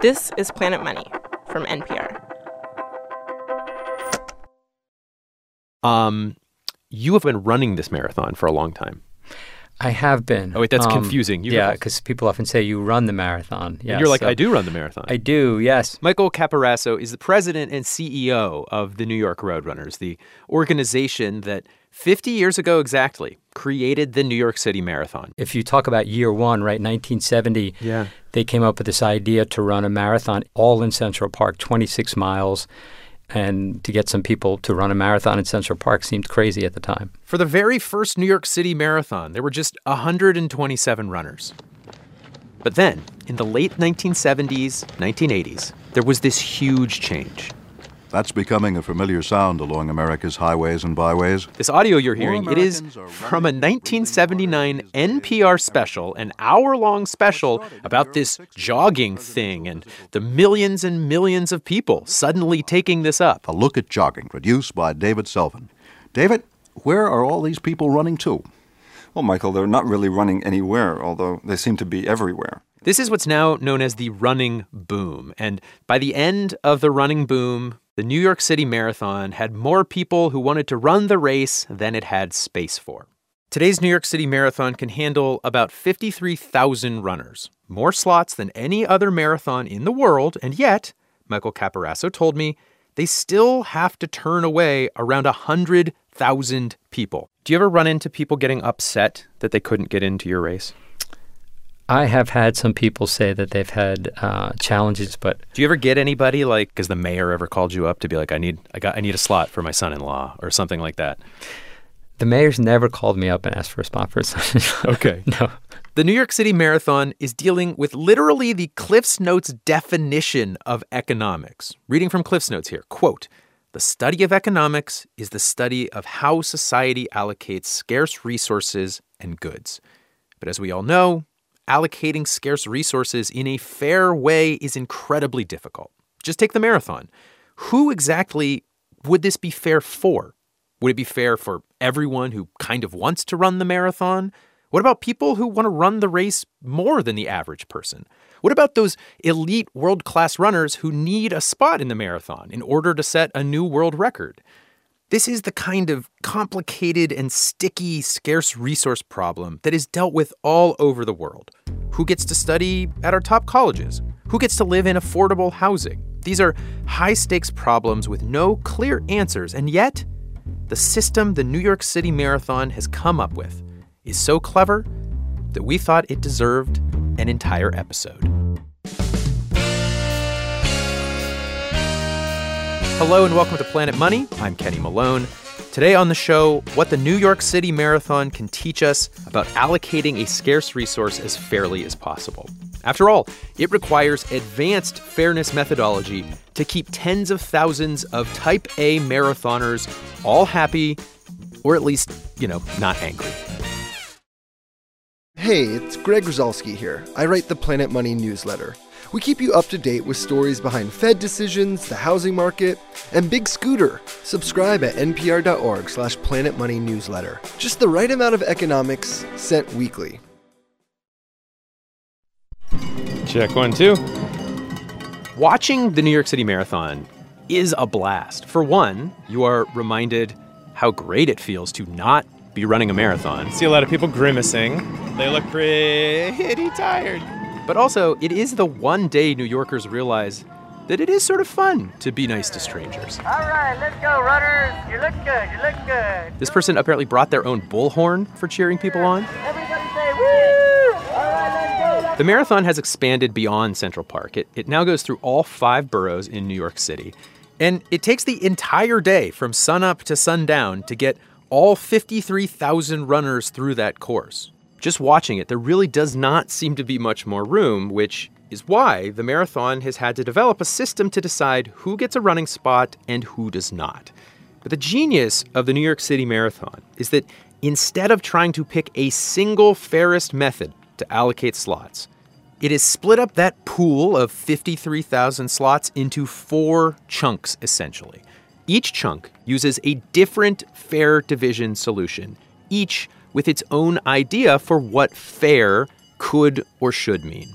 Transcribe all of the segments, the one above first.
This is Planet Money from NPR. Um, you have been running this marathon for a long time. I have been. Oh, wait, that's Um, confusing. You yeah, because people often say you run the marathon. Yeah, and you're like, so- I do run the marathon. I do, yes. Michael Capiraso is the president and CEO of the New York Roadrunners, the organization that 50 years ago exactly created the New York City Marathon. If you talk about year one, right, 1970, Yeah. they came up with this idea to run a marathon all in Central Park, 26 miles. And to get some people to run a marathon in Central Park seemed crazy at the time. For the very first New York City Marathon, there were just 127 runners. But then, in the late 1970s, 1980s, there was this huge change. That's becoming a familiar sound along America's highways and byways. This audio you're hearing, it is from a 1979 NPR special, an hour-long special about this jogging thing and the millions and millions of people suddenly taking this up. A look at jogging, produced by David Selvin. David, where are all these people running to? Well, Michael, they're not really running anywhere, although they seem to be everywhere. This is what's now known as the running boom. And by the end of the running boom, the New York City Marathon had more people who wanted to run the race than it had space for. Today's New York City Marathon can handle about 53,000 runners, more slots than any other marathon in the world, and yet, Michael Capiraso told me, they still have to turn away around 100,000 people. Do you ever run into people getting upset that they couldn't get into your race? I have had some people say that they've had uh, challenges, but Do you ever get anybody like, has the mayor ever called you up to be like, I need, I got, I need a slot for my son-in-law or something like that? the mayor's never called me up and asked for a spot for his Okay. no. The New York City Marathon is dealing with literally the Cliffs Notes definition of economics. Reading from Cliffs Notes here, quote, the study of economics is the study of how society allocates scarce resources and goods. But as we all know, allocating scarce resources in a fair way is incredibly difficult. Just take the marathon. Who exactly would this be fair for? Would it be fair for everyone who kind of wants to run the marathon? What about people who want to run the race more than the average person? What about those elite world class runners who need a spot in the marathon in order to set a new world record? This is the kind of complicated and sticky, scarce resource problem that is dealt with all over the world. Who gets to study at our top colleges? Who gets to live in affordable housing? These are high stakes problems with no clear answers, and yet, the system the New York City Marathon has come up with is so clever that we thought it deserved an entire episode. Hello and welcome to Planet Money. I'm Kenny Malone. Today on the show, what the New York City Marathon can teach us about allocating a scarce resource as fairly as possible. After all, it requires advanced fairness methodology to keep tens of thousands of type A marathoners all happy, or at least, you know, not angry. Hey, it's Greg Rosalsky here. I write the Planet Money newsletter. We keep you up to date with stories behind Fed decisions, the housing market, and Big Scooter. Subscribe at npr.org slash planetmoneynewsletter. Just the right amount of economics sent weekly. Check one, two. Watching the New York City Marathon is a blast. For one, you are reminded how great it feels to not be running a marathon. See a lot of people grimacing. They look pretty tired. But also, it is the one day New Yorkers realize that it is sort of fun to be nice to strangers. All right, let's go, runners. You look good. You look good. This person apparently brought their own bullhorn for cheering people on. Everybody say woo! All right, let's go. The marathon has expanded beyond Central Park. It, it now goes through all five boroughs in New York City. And it takes the entire day from sunup to sundown to get all 53,000 runners through that course. Just watching it, there really does not seem to be much more room, which is why the marathon has had to develop a system to decide who gets a running spot and who does not. But the genius of the New York City Marathon is that instead of trying to pick a single fairest method to allocate slots, it has split up that pool of 53,000 slots into four chunks, essentially. Each chunk uses a different fair division solution, each with its own idea for what fair could or should mean.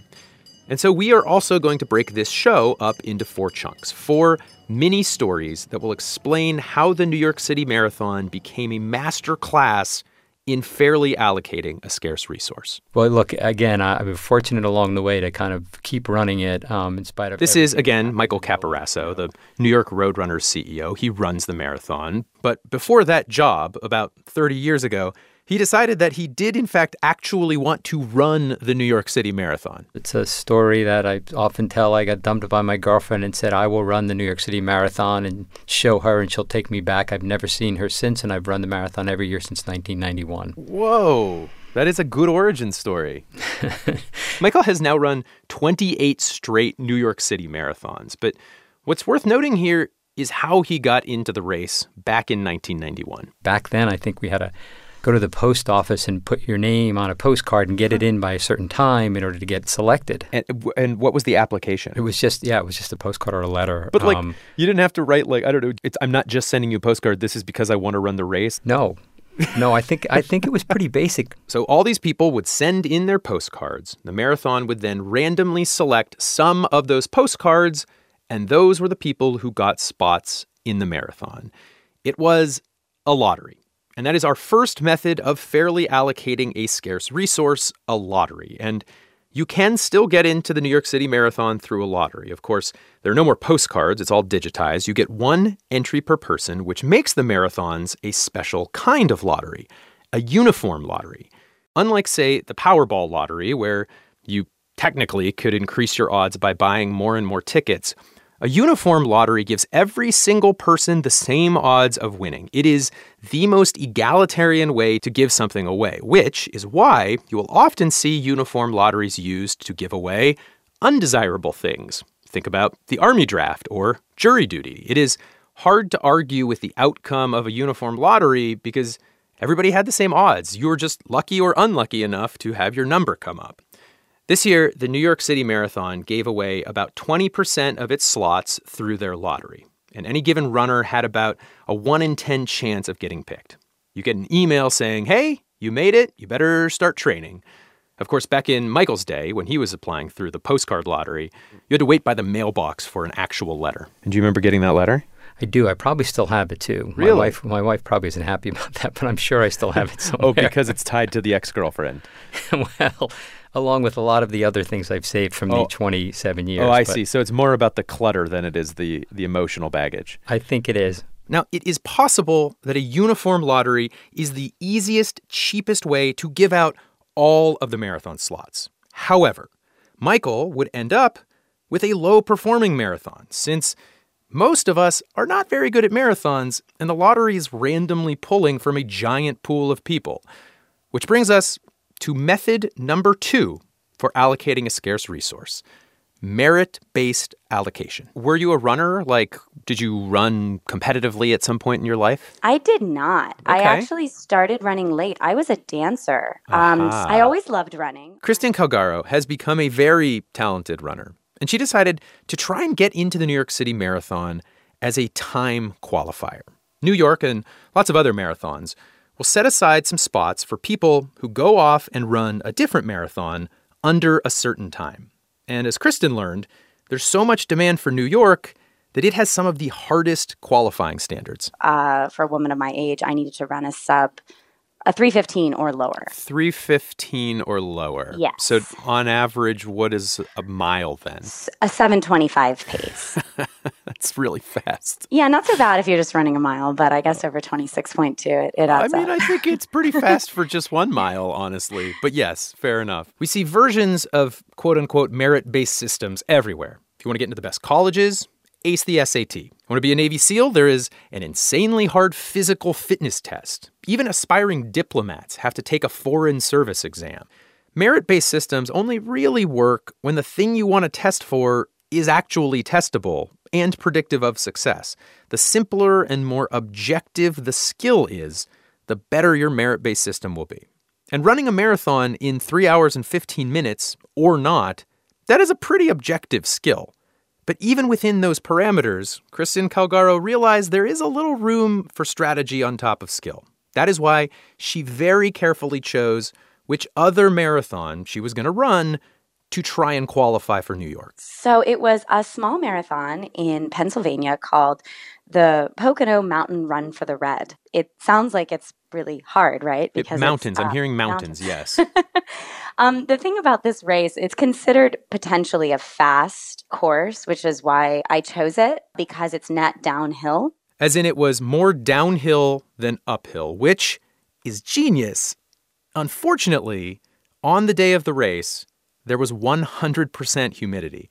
And so we are also going to break this show up into four chunks, four mini stories that will explain how the New York City Marathon became a master class in fairly allocating a scarce resource. Well, look, again, I've been fortunate along the way to kind of keep running it um, in spite of. This is, again, Michael Capiraso, the New York Roadrunners CEO. He runs the marathon. But before that job, about 30 years ago, he decided that he did, in fact, actually want to run the New York City Marathon. It's a story that I often tell. I got dumped by my girlfriend and said, I will run the New York City Marathon and show her, and she'll take me back. I've never seen her since, and I've run the marathon every year since 1991. Whoa, that is a good origin story. Michael has now run 28 straight New York City marathons. But what's worth noting here is how he got into the race back in 1991. Back then, I think we had to go to the post office and put your name on a postcard and get it in by a certain time in order to get selected. And, and what was the application? It was just, yeah, it was just a postcard or a letter. But like, Um, you didn't have to write like I don't know. It's, I'm not just sending you a postcard. This is because I want to run the race. no, no, I think I think it was pretty basic. So all these people would send in their postcards. The marathon would then randomly select some of those postcards, and those were the people who got spots in the marathon. It was a lottery. And that is our first method of fairly allocating a scarce resource, a lottery. And you can still get into the New York City Marathon through a lottery. Of course, there are no more postcards, it's all digitized. You get one entry per person, which makes the marathons a special kind of lottery, a uniform lottery. Unlike, say, the Powerball lottery, where you technically could increase your odds by buying more and more tickets, a uniform lottery gives every single person the same odds of winning. It is the most egalitarian way to give something away, which is why you will often see uniform lotteries used to give away undesirable things. Think about the army draft or jury duty. It is hard to argue with the outcome of a uniform lottery because everybody had the same odds. You were just lucky or unlucky enough to have your number come up. This year, the New York City Marathon gave away about 20% of its slots through their lottery, and any given runner had about a 1 in 10 chance of getting picked. You get an email saying, hey, you made it, you better start training. Of course, back in Michael's day, when he was applying through the postcard lottery, you had to wait by the mailbox for an actual letter. And do you remember getting that letter? I do. I probably still have it too. Really? My wife, my wife probably isn't happy about that, but I'm sure I still have it oh, somewhere. Oh, because it's tied to the ex girlfriend. well, along with a lot of the other things I've saved from Oh. the 27 years. Oh, I but see. So it's more about the clutter than it is the, the emotional baggage. I think it is. Now, it is possible that a uniform lottery is the easiest, cheapest way to give out all of the marathon slots. However, Michael would end up with a low performing marathon since most of us are not very good at marathons and the lottery is randomly pulling from a giant pool of people. Which brings us to method number two for allocating a scarce resource merit based allocation. Were you a runner? Like, did you run competitively at some point in your life? I did not. I actually started running late. I was a dancer. Um, I always loved running. Kristen Calgaro has become a very talented runner, and she decided to try and get into the New York City Marathon as a time qualifier. New York and lots of other marathons will set aside some spots for people who go off and run a different marathon under a certain time. And as Kristen learned, there's so much demand for New York that it has some of the hardest qualifying standards. Uh, for a woman of my age, I needed to run a sub, a 315 or lower. 315 or lower. Yes. So on average, what is a mile then? A 725 pace. That's really fast. yeah, not so bad if you're just running a mile, but I guess over 26.2, it, it adds I mean, up. I think it's pretty fast for just one mile, honestly. But yes, fair enough. We see versions of quote unquote merit based systems everywhere. If you want to get into the best colleges, ace the SAT. Want to be a Navy SEAL? There is an insanely hard physical fitness test. Even aspiring diplomats have to take a foreign service exam. Merit based systems only really work when the thing you want to test for is actually testable and predictive of success. The simpler and more objective the skill is, the better your merit based system will be. And running a marathon in 3 hours and 15 minutes, or not, that is a pretty objective skill. But even within those parameters, Kristen Calgaro realized there is a little room for strategy on top of skill. That is why she very carefully chose which other marathon she was going to run to try and qualify for New York? So it was a small marathon in Pennsylvania called the Pocono Mountain Run for the Red. It sounds like it's really hard, right? It- mountains. I'm hearing mountains, yes. um, the thing about this race, it's considered potentially a fast course, which is why I chose it because it's net downhill. As in, it was more downhill than uphill, which is genius. Unfortunately, on the day of the race, there was 100% humidity.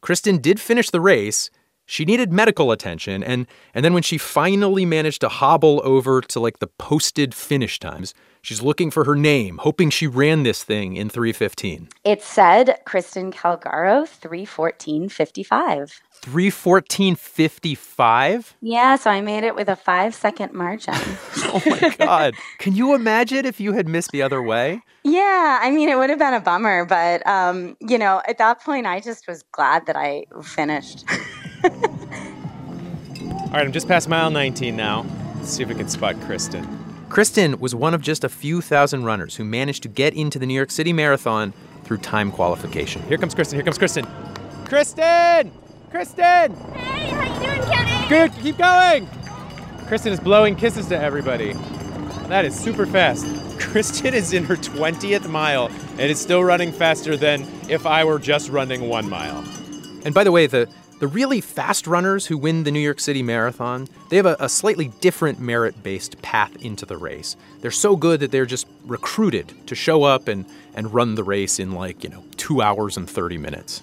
Kristen did finish the race. She needed medical attention, and, and then when she finally managed to hobble over to like the posted finish times, she's looking for her name, hoping she ran this thing in 315. It said Kristen Calgaro, 314.55. 314.55? Yeah, so I made it with a five second margin. Oh my God. Can you imagine if you had missed the other way? yeah, I mean, it would have been a bummer, but, um, you know, at that point, I just was glad that I finished. All right, I'm just past mile 19 now. Let's see if we can spot Kristen. Kristen was one of just a few thousand runners who managed to get into the New York City Marathon through time qualification. Here comes Kristen. Here comes Kristen. Kristen! Kristen! Hey, how you doing, Kenny? Good, keep going! Kristen is blowing kisses to everybody. That is super fast. Kristen is in her 20th mile and is still running faster than if I were just running one mile. And by the way, the, the really fast runners who win the New York City Marathon, they have a, a slightly different merit based path into the race. They're so good that they're just recruited to show up and, and run the race in like, you know, two hours and 30 minutes.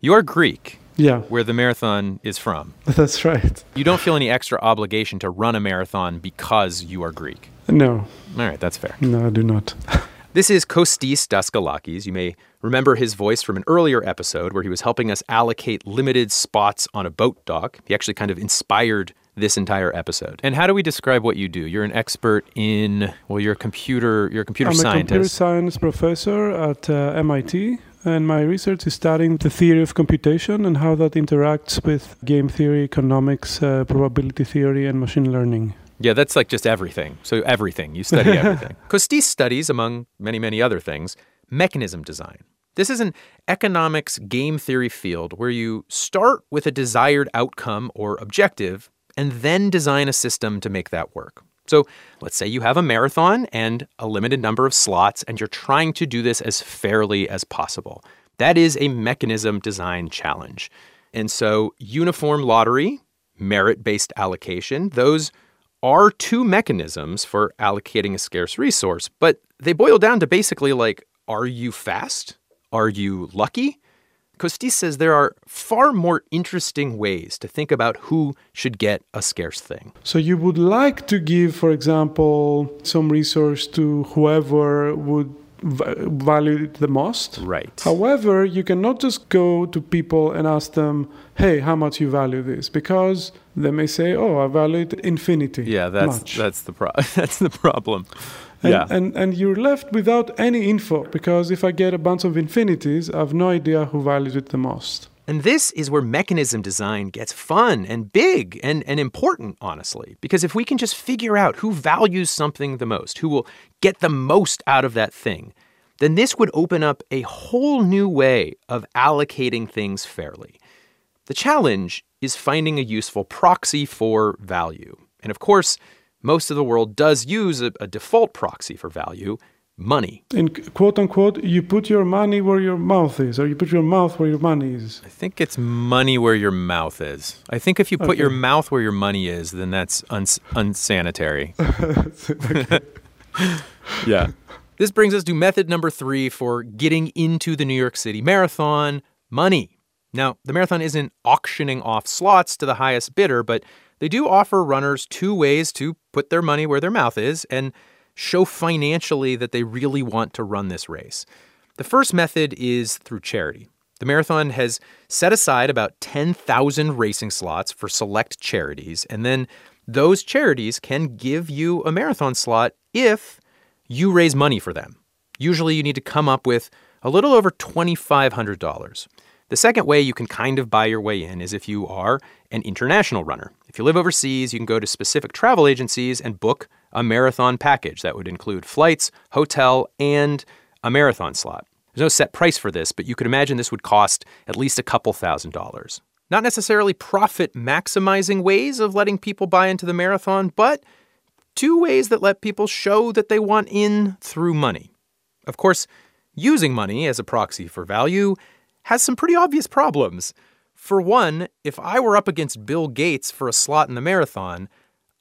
You're Greek. Yeah. Where the marathon is from. That's right. You don't feel any extra obligation to run a marathon because you are Greek. No. All right, that's fair. No, I do not. This is Kostis Daskalakis. You may remember his voice from an earlier episode where he was helping us allocate limited spots on a boat dock. He actually kind of inspired this entire episode. And how do we describe what you do? You're an expert in well, you're a computer, you're a computer I'm a computer science professor at uh, MIT, and my research is studying the theory of computation and how that interacts with game theory, economics, uh, probability theory, and machine learning. Yeah, that's like just everything. So everything. You study everything. Kostis studies, among many, many other things, mechanism design. This is an economics game theory field where you start with a desired outcome or objective and then design a system to make that work. So let's say you have a marathon and a limited number of slots, and you're trying to do this as fairly as possible. That is a mechanism design challenge. And so, uniform lottery, merit based allocation, those are two mechanisms for allocating a scarce resource, but they boil down to basically like are you fast? Are you lucky? Kostis says there are far more interesting ways to think about who should get a scarce thing. So you would like to give, for example, some resource to whoever would value it the most. Right. However, you cannot just go to people and ask them, "Hey, how much you value this?" Because they may say, "Oh, I value it infinity." Yeah, that's much. that's the pro- that's the problem. And, yeah. and and you're left without any info because if I get a bunch of infinities, I have no idea who values it the most. And this is where mechanism design gets fun and big and, and important, honestly. Because if we can just figure out who values something the most, who will get the most out of that thing, then this would open up a whole new way of allocating things fairly. The challenge is finding a useful proxy for value. And of course, most of the world does use a, a default proxy for value money. In quote unquote, you put your money where your mouth is, or you put your mouth where your money is. I think it's money where your mouth is. I think if you put Okay. your mouth where your money is, then that's uns- unsanitary. yeah. This brings us to method number three for getting into the New York City Marathon money. Now, the marathon isn't auctioning off slots to the highest bidder, but they do offer runners two ways to put their money where their mouth is and show financially that they really want to run this race. The first method is through charity. The marathon has set aside about 10,000 racing slots for select charities, and then those charities can give you a marathon slot if you raise money for them. Usually, you need to come up with a little over $2,500. The second way you can kind of buy your way in is if you are an international runner. If you live overseas, you can go to specific travel agencies and book a marathon package that would include flights, hotel, and a marathon slot. There's no set price for this, but you could imagine this would cost at least a couple thousand dollars. Not necessarily profit maximizing ways of letting people buy into the marathon, but two ways that let people show that they want in through money. Of course, using money as a proxy for value has some pretty obvious problems. For one, if I were up against Bill Gates for a slot in the marathon,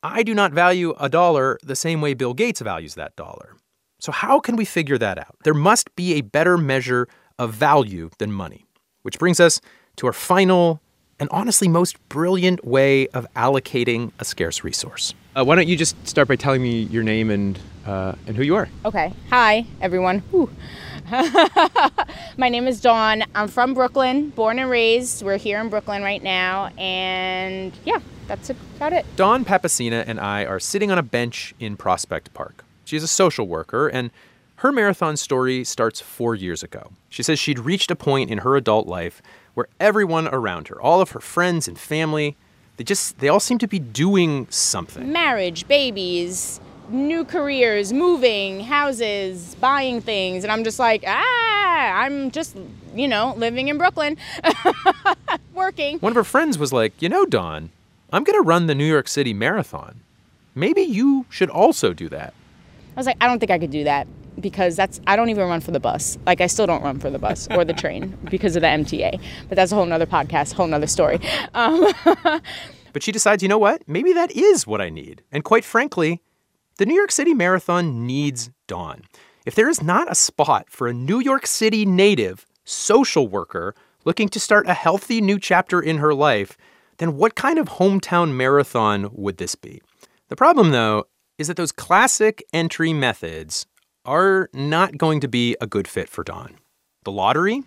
I do not value a dollar the same way Bill Gates values that dollar. So, how can we figure that out? There must be a better measure of value than money. Which brings us to our final and honestly most brilliant way of allocating a scarce resource. Uh, why don't you just start by telling me your name and, uh, and who you are? Okay. Hi, everyone. My name is Dawn. I'm from Brooklyn, born and raised. We're here in Brooklyn right now. And yeah, that's about it. Dawn Papacina and I are sitting on a bench in Prospect Park. She's a social worker, and her marathon story starts four years ago. She says she'd reached a point in her adult life where everyone around her, all of her friends and family, they just they all seem to be doing something. Marriage, babies, new careers, moving, houses, buying things, and I'm just like, ah, I'm just, you know, living in Brooklyn, working. One of her friends was like, "You know, Dawn, I'm going to run the New York City Marathon. Maybe you should also do that." I was like, I don't think I could do that because that's I don't even run for the bus. Like I still don't run for the bus or the train because of the MTA. But that's a whole nother podcast, whole nother story. Um, but she decides, you know what? Maybe that is what I need. And quite frankly, the New York City Marathon needs Dawn. If there is not a spot for a New York City native social worker looking to start a healthy new chapter in her life, then what kind of hometown marathon would this be? The problem, though, is that those classic entry methods are not going to be a good fit for Dawn. The lottery,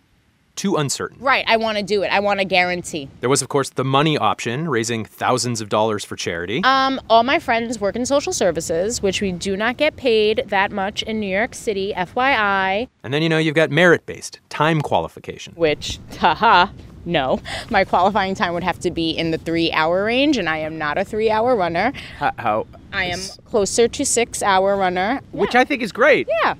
too uncertain. Right, I want to do it. I want a guarantee. There was, of course, the money option, raising thousands of dollars for charity. Um, all my friends work in social services, which we do not get paid that much in New York City, FYI. And then, you know, you've got merit based, time qualification. Which, haha, no. My qualifying time would have to be in the three hour range, and I am not a three hour runner. How? how I am closer to six hour runner. Which I think is great. Yeah.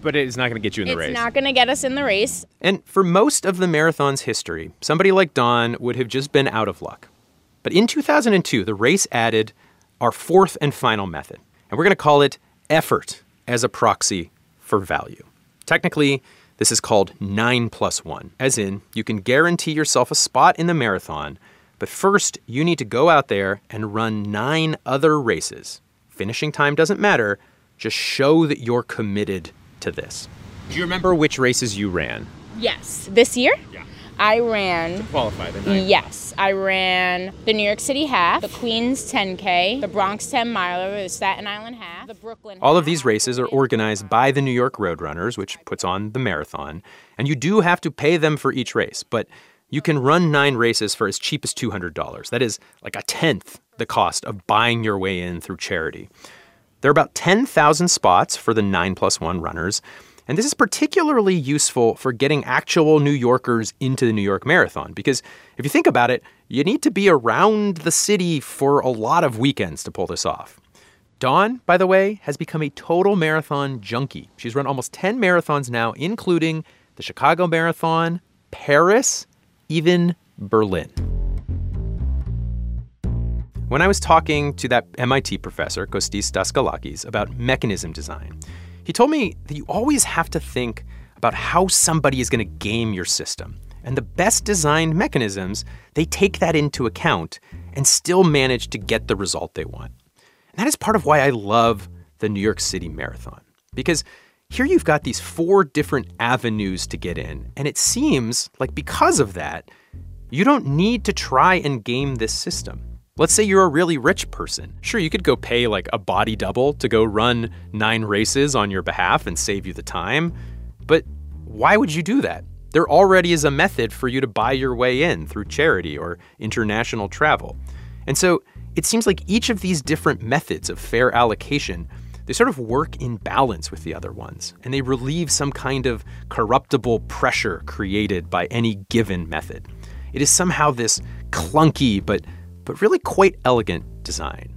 But it's not going to get you in the it's race. It's not going to get us in the race. And for most of the marathon's history, somebody like Dawn would have just been out of luck. But in 2002, the race added our fourth and final method, and we're going to call it effort as a proxy for value. Technically, this is called 9 plus 1, as in, you can guarantee yourself a spot in the marathon, but first you need to go out there and run nine other races. Finishing time doesn't matter, just show that you're committed to this. Do you remember which races you ran? Yes. This year? Yeah. I ran. To qualify the nine. Yes. I ran the New York City half, the Queens 10K, the Bronx 10 miler, the Staten Island half, the Brooklyn All of these races are organized by the New York Roadrunners, which puts on the marathon. And you do have to pay them for each race, but you can run nine races for as cheap as $200. That is like a tenth the cost of buying your way in through charity. There are about 10,000 spots for the 9 plus 1 runners, and this is particularly useful for getting actual New Yorkers into the New York Marathon because if you think about it, you need to be around the city for a lot of weekends to pull this off. Dawn, by the way, has become a total marathon junkie. She's run almost 10 marathons now, including the Chicago Marathon, Paris, even Berlin. When I was talking to that MIT professor, Kostis Daskalakis, about mechanism design, he told me that you always have to think about how somebody is going to game your system. And the best designed mechanisms, they take that into account and still manage to get the result they want. And that is part of why I love the New York City Marathon. Because here you've got these four different avenues to get in. And it seems like because of that, you don't need to try and game this system. Let's say you're a really rich person. Sure, you could go pay like a body double to go run nine races on your behalf and save you the time. But why would you do that? There already is a method for you to buy your way in through charity or international travel. And so it seems like each of these different methods of fair allocation they sort of work in balance with the other ones, and they relieve some kind of corruptible pressure created by any given method. It is somehow this clunky but but really quite elegant design.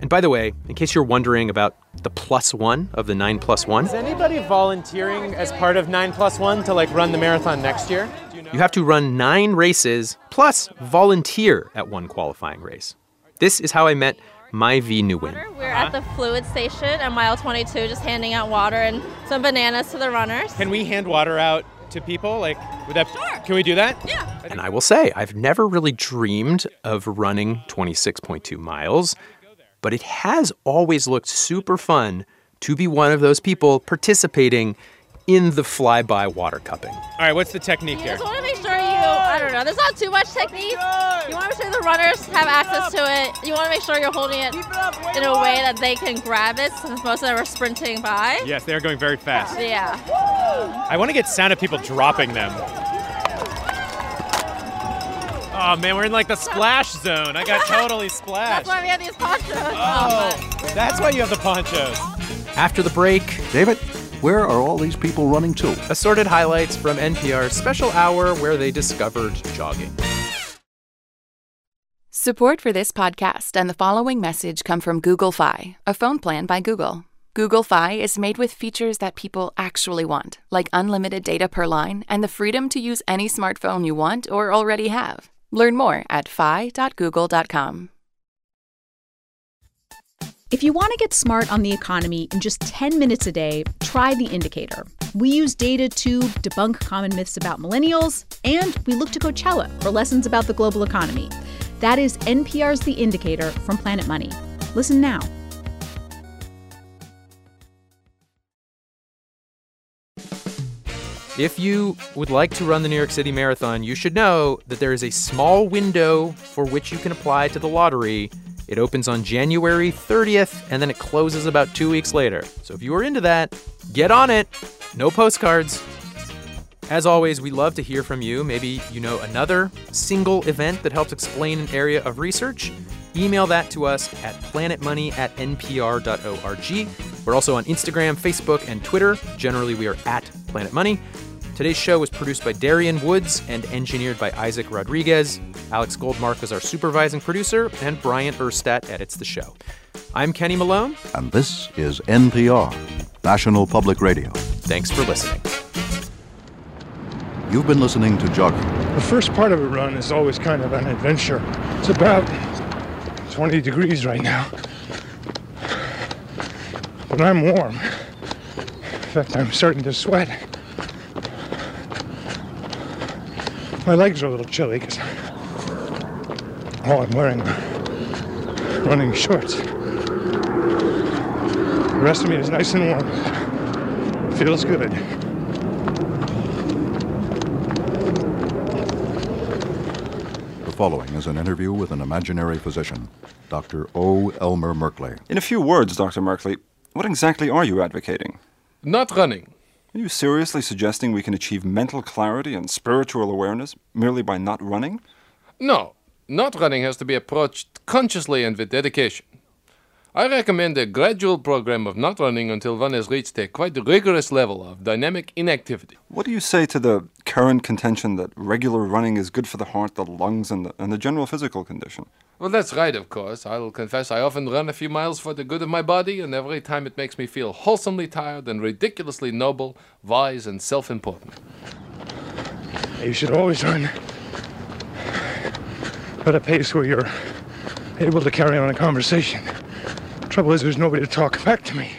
And by the way, in case you're wondering about the plus one of the 9 plus 1. Is anybody volunteering as part of 9 plus 1 to like run the marathon next year? You have to run nine races plus volunteer at one qualifying race. This is how I met Mai V. Nguyen. We're at the fluid station at mile 22, just handing out water and some bananas to the runners. Can we hand water out to people? Like, would that? Sure. Can we do that? Yeah. And I will say, I've never really dreamed of running 26.2 miles, but it has always looked super fun to be one of those people participating in the flyby water cupping. All right, what's the technique You here? Just want to make sure you, I don't know, there's not too much technique. You want to make sure the runners have access to it. You want to make sure you're holding it in a way that they can grab it since most of them are sprinting by. Yes, they're going very fast. Yeah. I want to get sound of people dropping them. Oh man, we're in like the splash zone. I got totally splashed. That's why we have these ponchos. Oh, that's why you have the ponchos. After the break, David, where are all these people running to? assorted highlights from NPR's special hour where they discovered jogging. Support for this podcast and the following message come from Google Fi, a phone plan by Google. Google Fi is made with features that people actually want, like unlimited data per line and the freedom to use any smartphone you want or already have. Learn more at fi.google.com. If you want to get smart on the economy in just 10 minutes a day, try The Indicator. We use data to debunk common myths about millennials, and we look to Coachella for lessons about the global economy. That is NPR's The Indicator from Planet Money. Listen now. If you would like to run the New York City Marathon, you should know that there is a small window for which you can apply to the lottery. It opens on January 30th and then it closes about two weeks later. So if you are into that, get on it. No postcards. As always, we love to hear from you. Maybe you know another single event that helps explain an area of research. Email that to us at planetmoney at npr.org. We're also on Instagram, Facebook, and Twitter. Generally, we are at Planet Money. Today's show was produced by Darian Woods and engineered by Isaac Rodriguez. Alex Goldmark is our supervising producer, and Bryant Urstadt edits the show. I'm Kenny Malone. And this is NPR, National Public Radio. Thanks for listening. You've been listening to Jogging. The first part of a run is always kind of an adventure. It's about 20 degrees right now. But I'm warm. In fact, I'm starting to sweat. My legs are a little chilly because all I'm wearing are running shorts. The rest of me is nice and warm. Feels good. The following is an interview with an imaginary physician, Dr. O. Elmer Merkley. In a few words, Dr. Merkley, what exactly are you advocating? Not running. Are you seriously suggesting we can achieve mental clarity and spiritual awareness merely by not running? No, not running has to be approached consciously and with dedication. I recommend a gradual program of not running until one has reached a quite rigorous level of dynamic inactivity. What do you say to the current contention that regular running is good for the heart, the lungs, and the, and the general physical condition? Well, that's right, of course. I'll confess I often run a few miles for the good of my body, and every time it makes me feel wholesomely tired and ridiculously noble, wise, and self important. You should always run at a pace where you're able to carry on a conversation. Trouble is, there's nobody to talk back to me.